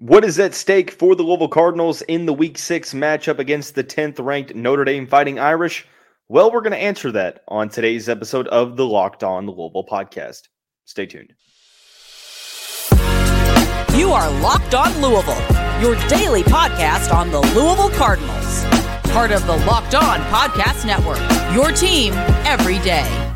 What is at stake for the Louisville Cardinals in the Week 6 matchup against the 10th ranked Notre Dame Fighting Irish? Well, we're going to answer that on today's episode of the Locked On Louisville podcast. Stay tuned. You are Locked On Louisville, your daily podcast on the Louisville Cardinals. Part of the Locked On Podcast Network, your team every day.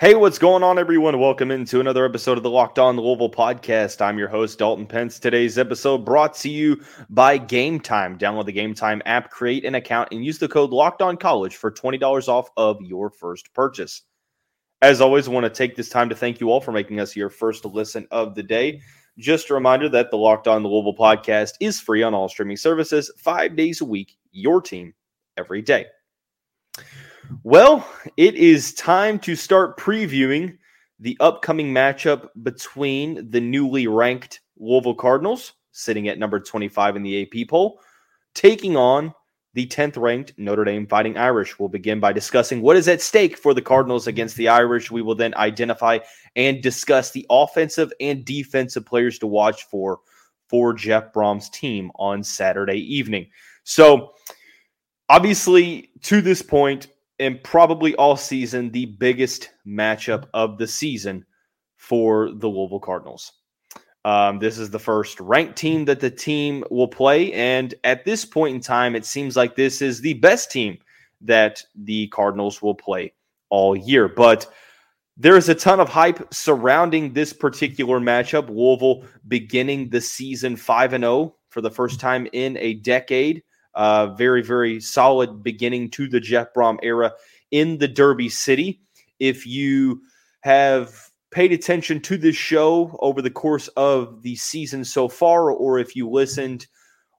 Hey, what's going on, everyone? Welcome into another episode of the Locked On Louisville podcast. I'm your host, Dalton Pence. Today's episode brought to you by Game Time. Download the Game Time app, create an account, and use the code Locked On College for $20 off of your first purchase. As always, I want to take this time to thank you all for making us your first listen of the day. Just a reminder that the Locked On Louisville podcast is free on all streaming services five days a week, your team every day. Well, it is time to start previewing the upcoming matchup between the newly ranked Louisville Cardinals, sitting at number 25 in the AP poll, taking on the 10th ranked Notre Dame Fighting Irish. We'll begin by discussing what is at stake for the Cardinals against the Irish. We will then identify and discuss the offensive and defensive players to watch for for Jeff Brohm's team on Saturday evening. So, obviously, to this point, and probably all season the biggest matchup of the season for the Louisville Cardinals. Um, this is the first ranked team that the team will play. And at this point in time, it seems like this is the best team that the Cardinals will play all year. But there is a ton of hype surrounding this particular matchup. Louisville beginning the season 5 and 0 for the first time in a decade. Uh, very, very solid beginning to the Jeff Brohm era in the Derby City. If you have paid attention to this show over the course of the season so far, or if you listened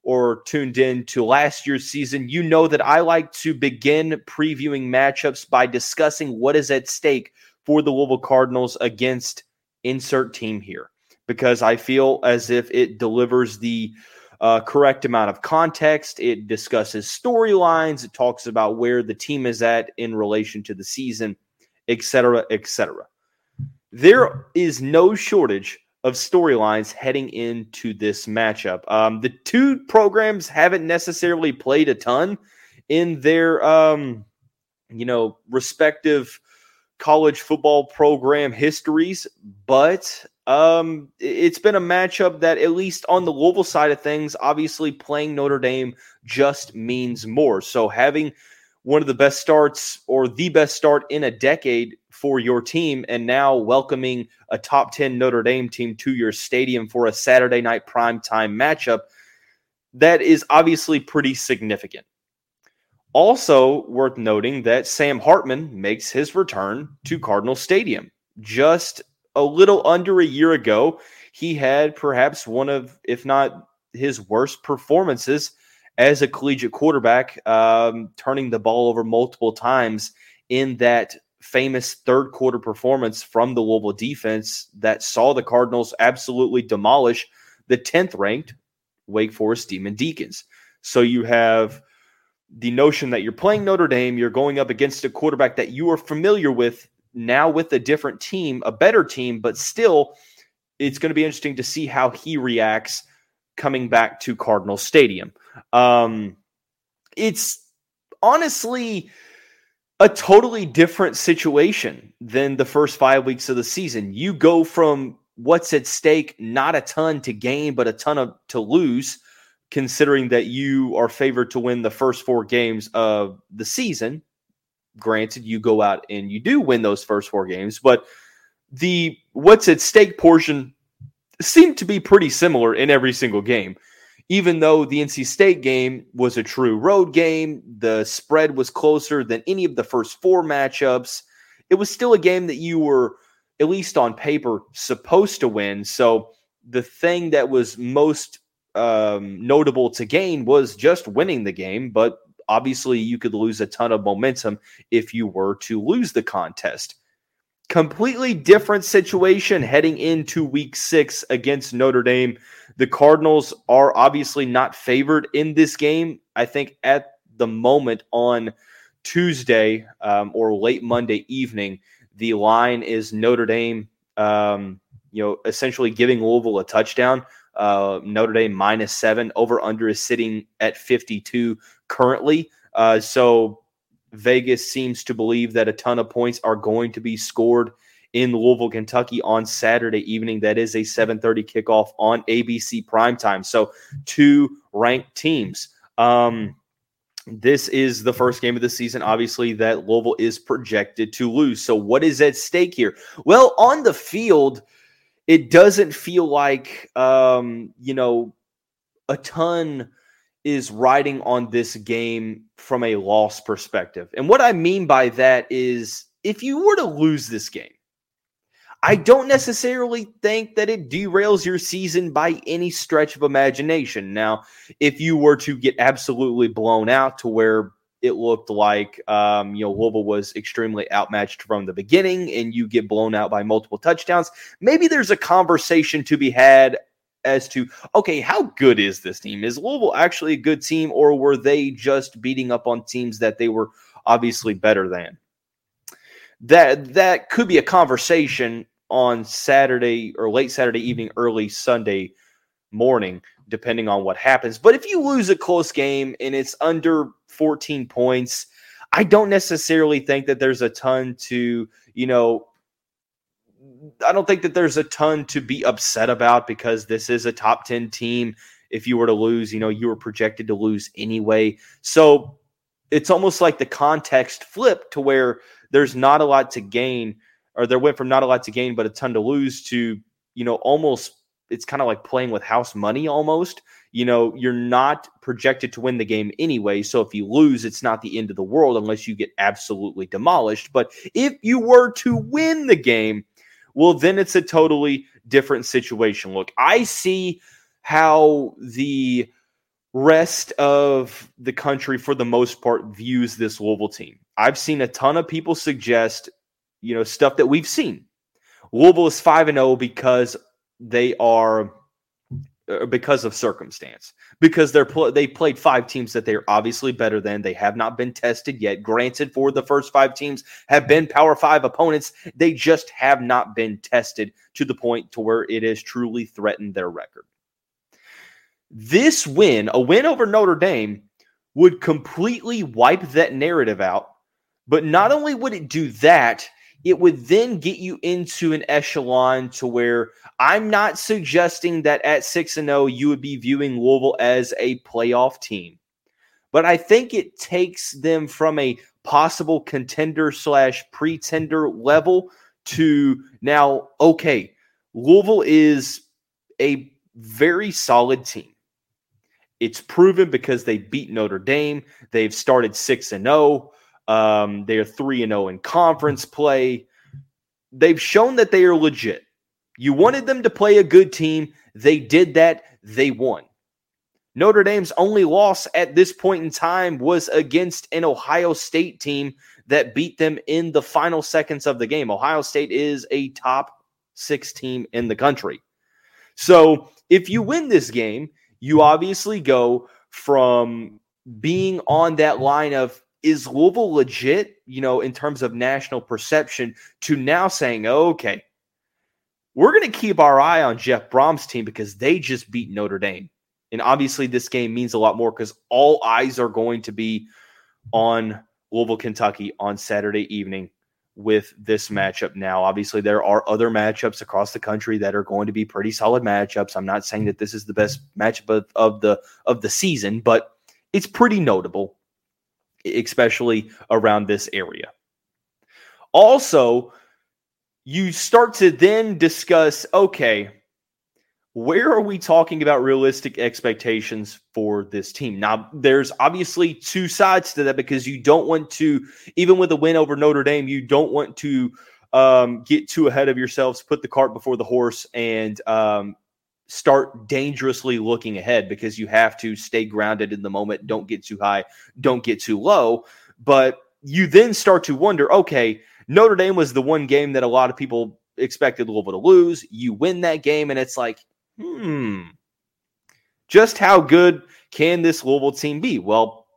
or tuned in to last year's season, you know that I like to begin previewing matchups by discussing what is at stake for the Louisville Cardinals against insert team here because I feel as if it delivers the uh, correct amount of context. It discusses storylines. It talks about where the team is at in relation to the season, etc., etc. There is no shortage of storylines heading into this matchup. Um, the two programs haven't necessarily played a ton in their, um, you know, respective college football program histories, but um, it's been a matchup that, at least on the Louisville side of things, obviously playing Notre Dame just means more. So having one of the best starts or the best start in a decade for your team, and now welcoming a top 10 Notre Dame team to your stadium for a Saturday night primetime matchup, that is obviously pretty significant. Also, worth noting that Sam Hartman makes his return to Cardinal Stadium just a little under a year ago, he had perhaps one of, if not his worst performances as a collegiate quarterback, um, turning the ball over multiple times in that famous third quarter performance from the Louisville defense that saw the Cardinals absolutely demolish the 10th ranked Wake Forest Demon Deacons. So you have the notion that you're playing Notre Dame, you're going up against a quarterback that you are familiar with now with a different team, a better team, but still, it's going to be interesting to see how he reacts coming back to Cardinal Stadium. Um, it's honestly a totally different situation than the first five weeks of the season. You go from what's at stake, not a ton to gain, but a ton of to lose, considering that you are favored to win the first four games of the season Granted, you go out and you do win those first four games, but the what's at stake portion seemed to be pretty similar in every single game. Even though the NC State game was a true road game, the spread was closer than any of the first four matchups. It was still a game that you were, at least on paper, supposed to win. So the thing that was most um, notable to gain was just winning the game, but obviously you could lose a ton of momentum if you were to lose the contest. Completely different situation heading into week six against Notre Dame. The Cardinals are obviously not favored in this game. I think at the moment on Tuesday um, or late Monday evening, the line is Notre Dame um, you know, essentially giving Louisville a touchdown. Uh, Notre Dame minus seven. Over under is sitting at 52 currently. Uh, so Vegas seems to believe that a ton of points are going to be scored in Louisville, Kentucky on Saturday evening. That is a 7:30 kickoff on ABC primetime. So two ranked teams. Um, this is the first game of the season, obviously, that Louisville is projected to lose. So, what is at stake here? Well, on the field, it doesn't feel like, um, you know, a ton is riding on this game from a loss perspective. And what I mean by that is if you were to lose this game, I don't necessarily think that it derails your season by any stretch of imagination. Now, if you were to get absolutely blown out to where it looked like um, you know Louisville was extremely outmatched from the beginning, and you get blown out by multiple touchdowns, maybe there's a conversation to be had as to okay, how good is this team? Is Louisville actually a good team, or were they just beating up on teams that they were obviously better than? That that could be a conversation on Saturday or late Saturday evening, early Sunday morning, depending on what happens. But if you lose a close game and it's under 14 points, I don't necessarily think that there's a ton to, you know, I don't think that there's a ton to be upset about because this is a top 10 team. If you were to lose, you know, you were projected to lose anyway. So it's almost like the context flipped to where there's not a lot to gain or there went from not a lot to gain but a ton to lose to you know almost it's kind of like playing with house money almost you know you're not projected to win the game anyway so if you lose it's not the end of the world unless you get absolutely demolished but if you were to win the game well then it's a totally different situation look i see how the rest of the country for the most part views this Louisville team. I've seen a ton of people suggest you know, stuff that we've seen. Louisville is 5 and 0 because they are uh, because of circumstance. Because they're pl- they played five teams that they're obviously better than. They have not been tested yet. Granted for the first five teams have been power 5 opponents. They just have not been tested to the point to where it has truly threatened their record. This win a win over Notre Dame would completely wipe that narrative out. But not only would it do that it would then get you into an echelon to where I'm not suggesting that at 6 and 0 you would be viewing Louisville as a playoff team. But I think it takes them from a possible contender slash pretender level to now, okay, Louisville is a very solid team. It's proven because they beat Notre Dame. They've started 6 and 0. Um, they are 3 and 0 in conference play. They've shown that they are legit. You wanted them to play a good team. They did that. They won. Notre Dame's only loss at this point in time was against an Ohio State team that beat them in the final seconds of the game. Ohio State is a top six team in the country. So if you win this game, you obviously go from being on that line of is Louisville legit, you know, in terms of national perception, to now saying, okay, we're going to keep our eye on Jeff Brohm's team because they just beat Notre Dame. And obviously, this game means a lot more because all eyes are going to be on Louisville, Kentucky on Saturday evening with this matchup now. Obviously, there are other matchups across the country that are going to be pretty solid matchups. I'm not saying that this is the best matchup of, of the of the season, but it's pretty notable especially around this area. Also, you start to then discuss okay, where are we talking about realistic expectations for this team? Now, there's obviously two sides to that because you don't want to, even with a win over Notre Dame, you don't want to um, get too ahead of yourselves, put the cart before the horse, and um, start dangerously looking ahead because you have to stay grounded in the moment. Don't get too high, don't get too low. But you then start to wonder okay, Notre Dame was the one game that a lot of people expected Louisville to lose. You win that game, and it's like, hmm, just how good can this Louisville team be? Well,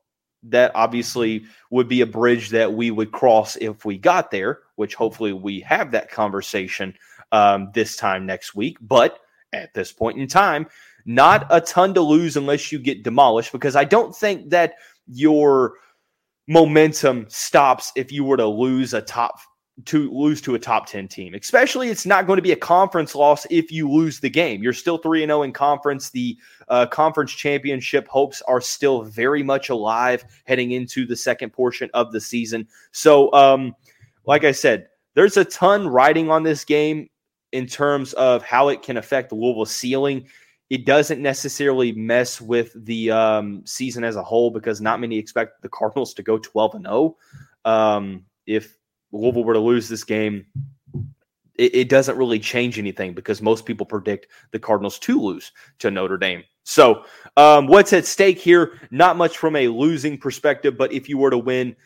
that obviously would be a bridge that we would cross if we got there, which hopefully we have that conversation um, this time next week. But at this point in time, not a ton to lose unless you get demolished because I don't think that your momentum stops if you were to lose a top to lose to a top 10 team. Especially it's not going to be a conference loss if you lose the game. You're still 3 and 0 in conference. The uh, conference championship hopes are still very much alive heading into the second portion of the season. So um like I said, there's a ton riding on this game in terms of how it can affect Louisville's ceiling. It doesn't necessarily mess with the um, season as a whole because not many expect the Cardinals to go 12 and 0. Um, if Louisville were to lose this game, it, it, doesn't really change anything because most people predict the Cardinals to lose to Notre Dame. So, um, what's at stake here? Not much from a losing perspective, but if you were to win,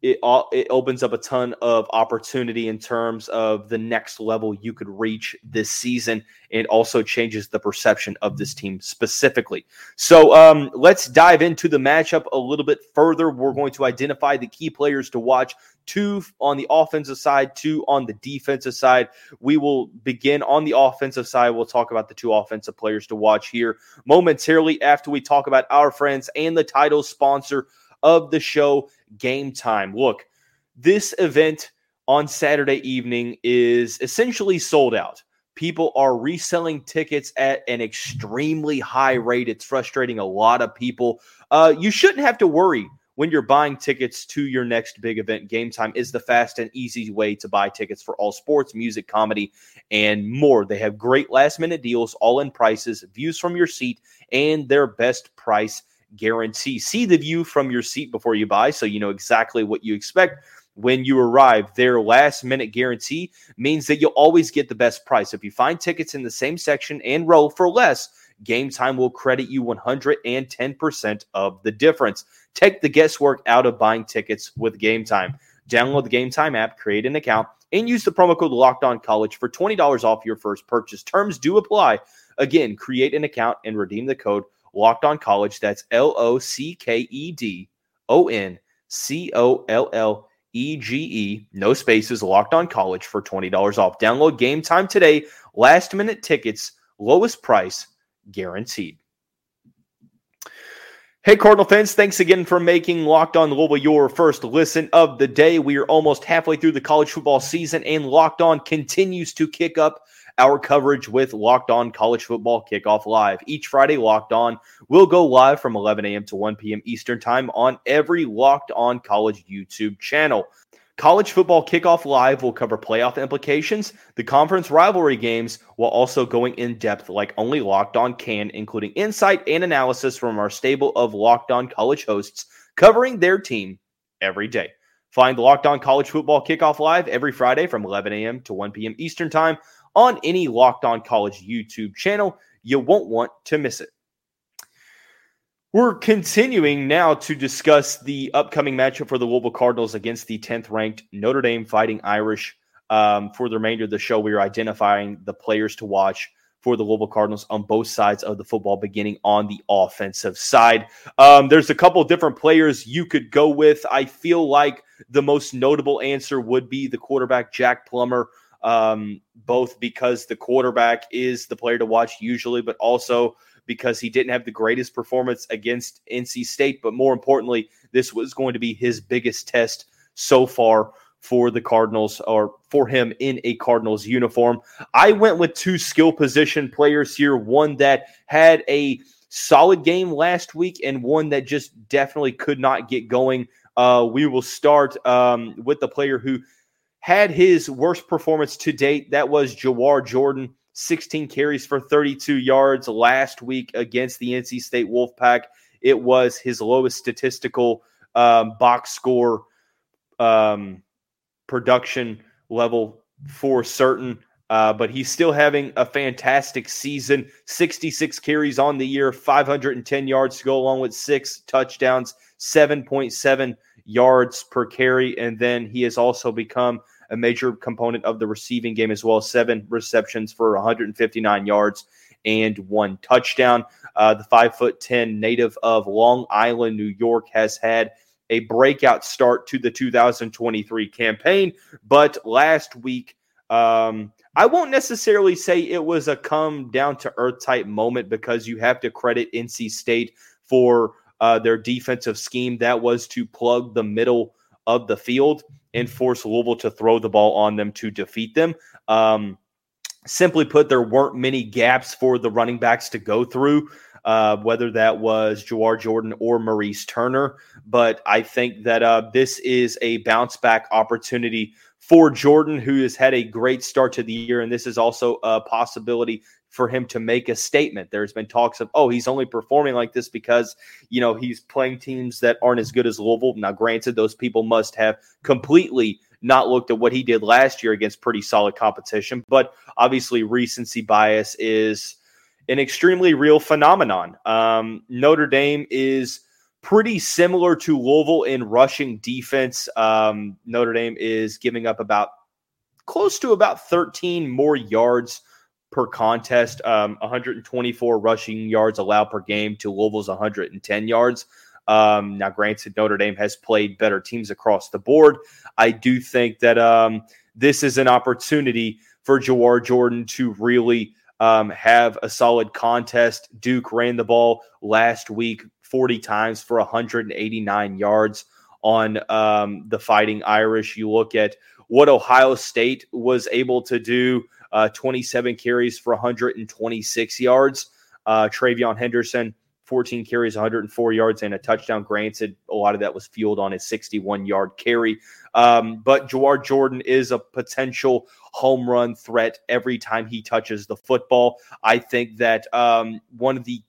it all it opens up a ton of opportunity in terms of the next level you could reach this season. It also changes the perception of this team specifically. So um, let's dive into the matchup a little bit further. We're going to identify the key players to watch. Two on the offensive side, two on the defensive side. We will begin on the offensive side. We'll talk about the two offensive players to watch here momentarily after we talk about our friends and the title sponsor of the show, Game Time. Look, this event on Saturday evening is essentially sold out. People are reselling tickets at an extremely high rate. It's frustrating a lot of people. Uh, you shouldn't have to worry when you're buying tickets to your next big event. Game Time is the fast and easy way to buy tickets for all sports, music, comedy, and more. They have great last minute deals, all in prices, views from your seat, and their best price guarantee. See the view from your seat before you buy so you know exactly what you expect when you arrive. Their last minute guarantee means that you'll always get the best price. If you find tickets in the same section and row for less, Game Time will credit you 110% of the difference. Take the guesswork out of buying tickets with Game Time. Download the Game Time app, create an account, and use the promo code Locked On College for $20 off your first purchase. Terms do apply. Again, create an account and redeem the code Locked On College. That's L O C K E D O N C O L L E G E, no spaces, Locked On College for $20 off. Download game time today. Last minute tickets, lowest price guaranteed. Hey, Cardinal fans, thanks again for making Locked On Louisville your first listen of the day. We are almost halfway through the college football season, and Locked On continues to kick up our coverage with Locked On College Football Kickoff Live. Each Friday, Locked On will go live from 11 a.m. to 1 p.m. Eastern Time on every Locked On College YouTube channel. College Football Kickoff Live will cover playoff implications, the conference rivalry games, while also going in depth like only Locked On can, including insight and analysis from our stable of Locked On College hosts covering their team every day. Find Locked On College Football Kickoff Live every Friday from 11 a.m. to 1 p.m. Eastern Time on any Locked On College YouTube channel. You won't want to miss it. We're continuing now to discuss the upcoming matchup for the Louisville Cardinals against the 10th ranked Notre Dame Fighting Irish. Um, for the remainder of the show, we are identifying the players to watch for the Louisville Cardinals on both sides of the football, beginning on the offensive side. Um, there's a couple different players you could go with. I feel like the most notable answer would be the quarterback, Jack Plummer um, both because the quarterback is the player to watch usually, but also because he didn't have the greatest performance against NC State. But more importantly, this was going to be his biggest test so far for the Cardinals or for him in a Cardinals uniform. I went with two skill position players here, one that had a solid game last week and one that just definitely could not get going. Uh, we will start um, with the player who had his worst performance to date. That was Jawhar Jordan, 16 carries for 32 yards last week against the NC State Wolfpack. It was his lowest statistical um, box score um, production level for certain. Uh, but he's still having a fantastic season 66 carries on the year, 510 yards to go along with six touchdowns, 7.7 yards per carry. And then he has also become a major component of the receiving game as well. Seven receptions for 159 yards and one touchdown. Uh, the five foot ten native of Long Island, New York, has had a breakout start to the 2023 campaign, but last week. Um, I won't necessarily say it was a come down to earth type moment because you have to credit NC State for uh, their defensive scheme that was to plug the middle of the field and force Louisville to throw the ball on them to defeat them. Um, simply put, there weren't many gaps for the running backs to go through. Uh, whether that was Jawhar Jordan or Maurice Turner. But I think that uh, this is a bounce back opportunity for Jordan, who has had a great start to the year. And this is also a possibility for him to make a statement. There's been talks of, oh, he's only performing like this because, you know, he's playing teams that aren't as good as Louisville. Now, granted, those people must have completely not looked at what he did last year against pretty solid competition. But obviously, recency bias is an extremely real phenomenon. Um, Notre Dame is pretty similar to Louisville in rushing defense. Um, Notre Dame is giving up about close to about 13 more yards per contest, um, 124 rushing yards allowed per game to Louisville's 110 yards. Um, now, granted, Notre Dame has played better teams across the board. I do think that um, this is an opportunity for Jawhar Jordan to really um, have a solid contest. Duke ran the ball last week 40 times for 189 yards on um, the Fighting Irish. You look at what Ohio State was able to do uh, 27 carries for 126 yards. Uh, TreVeyon Henderson, 14 carries, 104 yards, and a touchdown. Granted, a lot of that was fueled on his 61 yard carry. Um, but Jawhar Jordan is a potential home run threat every time he touches the football. I think that um, one of the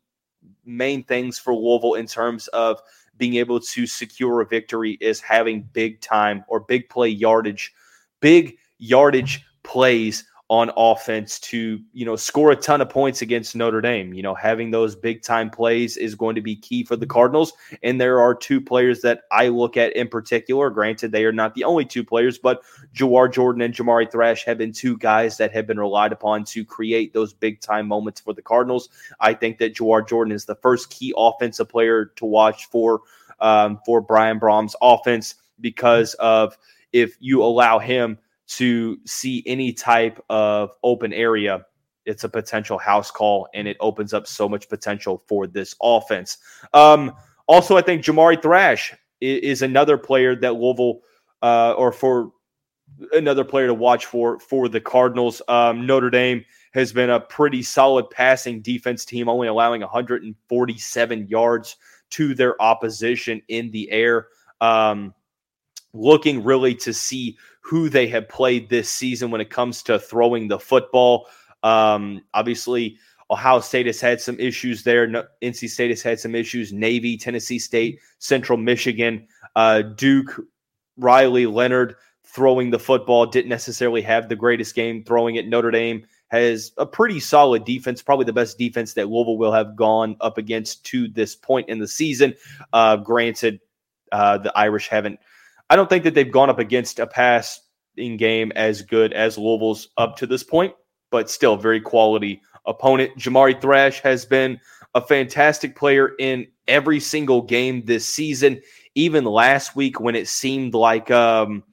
main things for Louisville in terms of being able to secure a victory is having big time or big play yardage, big yardage plays on offense to you know score a ton of points against Notre Dame. You know, having those big time plays is going to be key for the Cardinals. And there are two players that I look at in particular. Granted, they are not the only two players, but Jawhar Jordan and Jamari Thrash have been two guys that have been relied upon to create those big time moments for the Cardinals. I think that Jawhar Jordan is the first key offensive player to watch for um, for Brian Brohm's offense because of if you allow him to see any type of open area, it's a potential house call and it opens up so much potential for this offense. Um, also, I think Jamari Thrash is, is another player that Louisville uh, or for another player to watch for for the Cardinals. Um, Notre Dame has been a pretty solid passing defense team, only allowing 147 yards to their opposition in the air. Um, looking really to see who they have played this season when it comes to throwing the football. Um, obviously, Ohio State has had some issues there. NC State has had some issues. Navy, Tennessee State, Central Michigan, uh, Duke, Riley Leonard throwing the football didn't necessarily have the greatest game throwing it. Notre Dame has a pretty solid defense, probably the best defense that Louisville will have gone up against to this point in the season. Uh, granted, uh, the Irish haven't I don't think that they've gone up against a passing game as good as Louisville's up to this point, but still very quality opponent. Jamari Thrash has been a fantastic player in every single game this season. Even last week, when it seemed like um,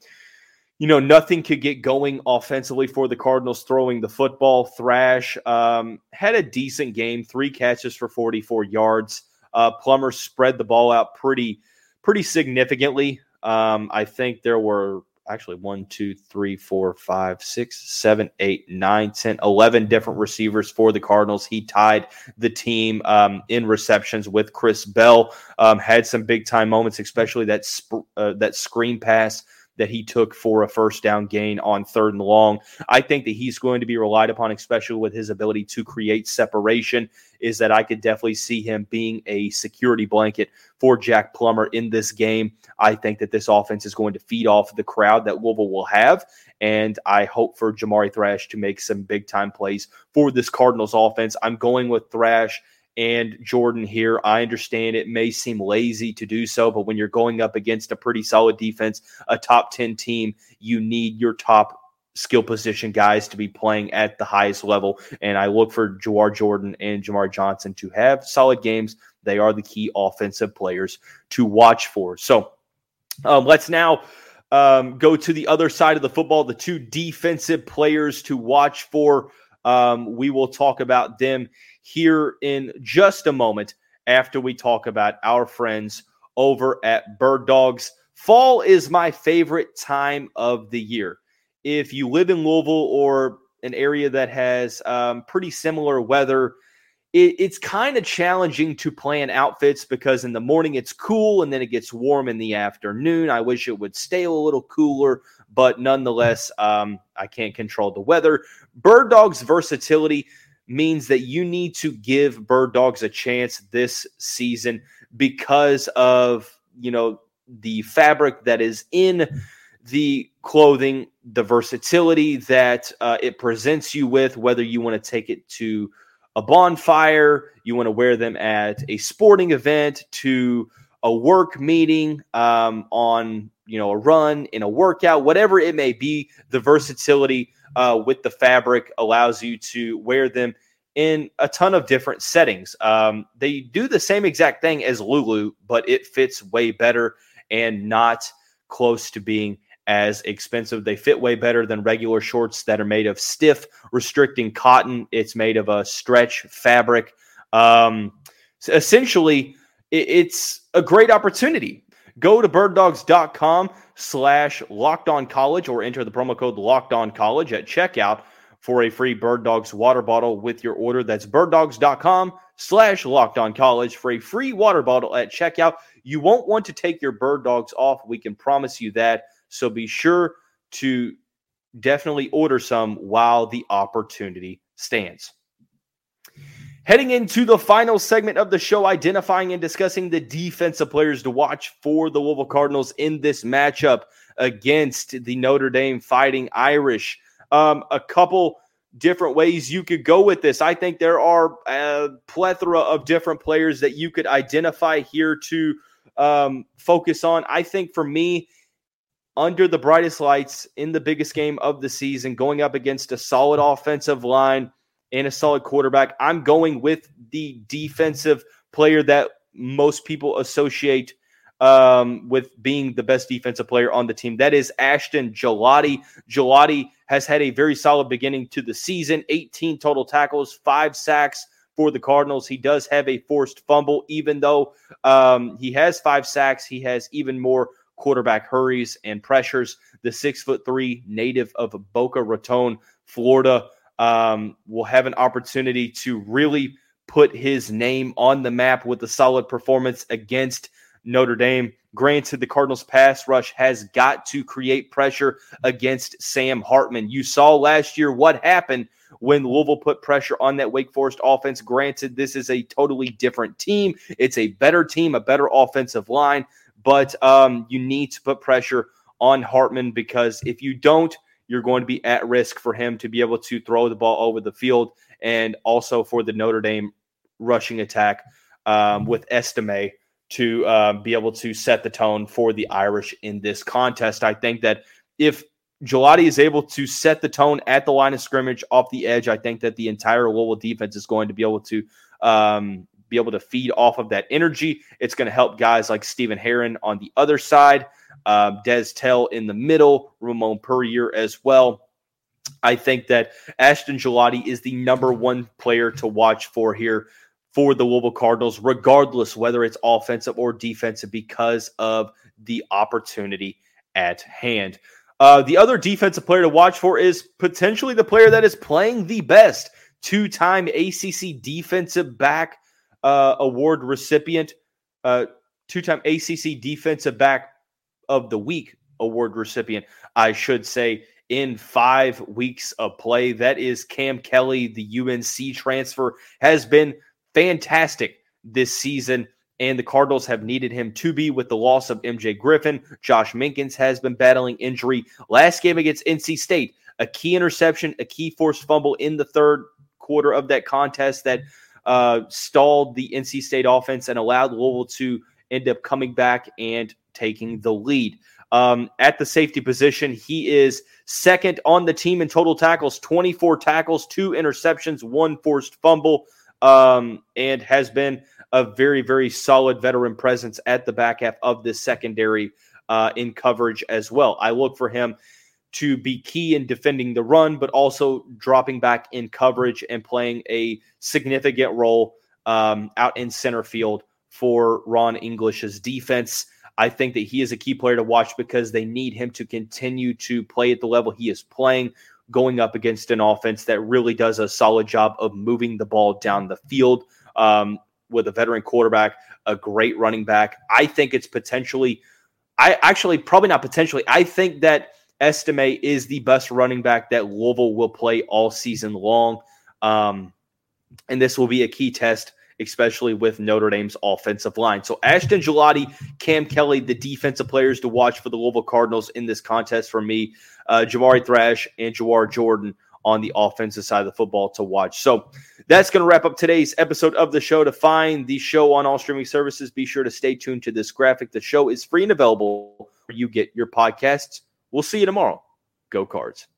you know nothing could get going offensively for the Cardinals throwing the football, Thrash um, had a decent game, three catches for 44 yards. Uh, Plummer spread the ball out pretty pretty significantly. Um, I think there were actually one, two, three, four, five, six, seven, eight, nine, 10, 11 different receivers for the Cardinals. He tied the team um, in receptions with Chris Bell. Um, had some big time moments, especially that sp- uh, that screen pass that he took for a first down gain on third and long. I think that he's going to be relied upon, especially with his ability to create separation. Is that I could definitely see him being a security blanket for Jack Plummer in this game. I think that this offense is going to feed off the crowd that Louisville will have. And I hope for Jamari Thrash to make some big time plays for this Cardinals offense. I'm going with Thrash and Jordan here. I understand it may seem lazy to do so, but when you're going up against a pretty solid defense, a top 10 team, you need your top skill position guys to be playing at the highest level. And I look for Jawhar Jordan and Jamar Johnson to have solid games. They are the key offensive players to watch for. So um, let's now um, go to the other side of the football, the two defensive players to watch for. Um, we will talk about them here in just a moment after we talk about our friends over at Bird Dogs. Fall is my favorite time of the year. If you live in Louisville or an area that has um, pretty similar weather, it, it's kind of challenging to plan outfits because in the morning it's cool and then it gets warm in the afternoon. I wish it would stay a little cooler, but nonetheless, um, I can't control the weather. Bird Dog's versatility means that you need to give Bird Dogs a chance this season because of you know the fabric that is in the clothing, the versatility that uh, it presents you with, whether you want to take it to a bonfire, you want to wear them at a sporting event, to a work meeting, um, on you know a run in a workout, whatever it may be. The versatility uh, with the fabric allows you to wear them in a ton of different settings. Um, they do the same exact thing as Lulu, but it fits way better and not close to being as expensive. They fit way better than regular shorts that are made of stiff, restricting cotton. It's made of a stretch fabric. Um, essentially, it's a great opportunity. Go to birddogs.com slash locked on college or enter the promo code locked on college at checkout for a free Bird Dogs water bottle with your order. That's birddogs.com slash locked on college for a free water bottle at checkout. You won't want to take your Bird Dogs off. We can promise you that. So be sure to definitely order some while the opportunity stands. Heading into the final segment of the show, identifying and discussing the defensive players to watch for the Louisville Cardinals in this matchup against the Notre Dame Fighting Irish. Um, a couple different ways you could go with this. I think there are a plethora of different players that you could identify here to um, focus on. I think for me, under the brightest lights in the biggest game of the season, going up against a solid offensive line and a solid quarterback. I'm going with the defensive player that most people associate um, with being the best defensive player on the team. That is Ashton Gillotte. Gillotte has had a very solid beginning to the season 18 total tackles, five sacks for the Cardinals. He does have a forced fumble, even though um, he has five sacks, he has even more quarterback hurries and pressures. The six foot three native of Boca Raton, Florida, um, will have an opportunity to really put his name on the map with a solid performance against Notre Dame. Granted, the Cardinals' pass rush has got to create pressure against Sam Hartman. You saw last year what happened when Louisville put pressure on that Wake Forest offense. Granted, this is a totally different team. It's a better team, a better offensive line but um, you need to put pressure on Hartman because if you don't, you're going to be at risk for him to be able to throw the ball over the field and also for the Notre Dame rushing attack um, with Estime to uh, be able to set the tone for the Irish in this contest. I think that if Gillotte is able to set the tone at the line of scrimmage off the edge, I think that the entire Louisville defense is going to be able to um, be able to feed off of that energy. It's going to help guys like Stephen Herron on the other side, uh, Des Tell in the middle, Ramon Puryear as well. I think that Ashton Gillotte is the number one player to watch for here for the Louisville Cardinals, regardless whether it's offensive or defensive, because of the opportunity at hand. Uh, the other defensive player to watch for is potentially the player that is playing the best. Two time ACC defensive back uh, award recipient, uh, two time ACC Defensive Back of the Week award recipient, I should say, in five weeks of play. That is Cam Kelly, the UNC transfer, has been fantastic this season. And the Cardinals have needed him to be with the loss of MJ Griffin. Josh Minkins has been battling injury. Last game against NC State, a key interception, a key forced fumble in the third quarter of that contest that uh, stalled the NC State offense and allowed Louisville to end up coming back and taking the lead. Um, at the safety position, he is second on the team in total tackles 24 tackles, two interceptions, one forced fumble, um, and has been a very, very solid veteran presence at the back half of this secondary uh, in coverage as well. I look for him to be key in defending the run, but also dropping back in coverage and playing a significant role um, out in center field for Ron English's defense. I think that he is a key player to watch because they need him to continue to play at the level he is playing, going up against an offense that really does a solid job of moving the ball down the field um, with a veteran quarterback, a great running back. I think it's potentially, I actually probably not potentially, I think that Estime is the best running back that Louisville will play all season long. Um, and this will be a key test especially with Notre Dame's offensive line. So Ashton Gillotte, Cam Kelly, the defensive players to watch for the Louisville Cardinals in this contest for me. Uh, Jamari Thrash and Jawhar Jordan on the offensive side of the football to watch. So that's going to wrap up today's episode of the show. To find the show on all streaming services, be sure to stay tuned to this graphic. The show is free and available where you get your podcasts. We'll see you tomorrow. Go Cards.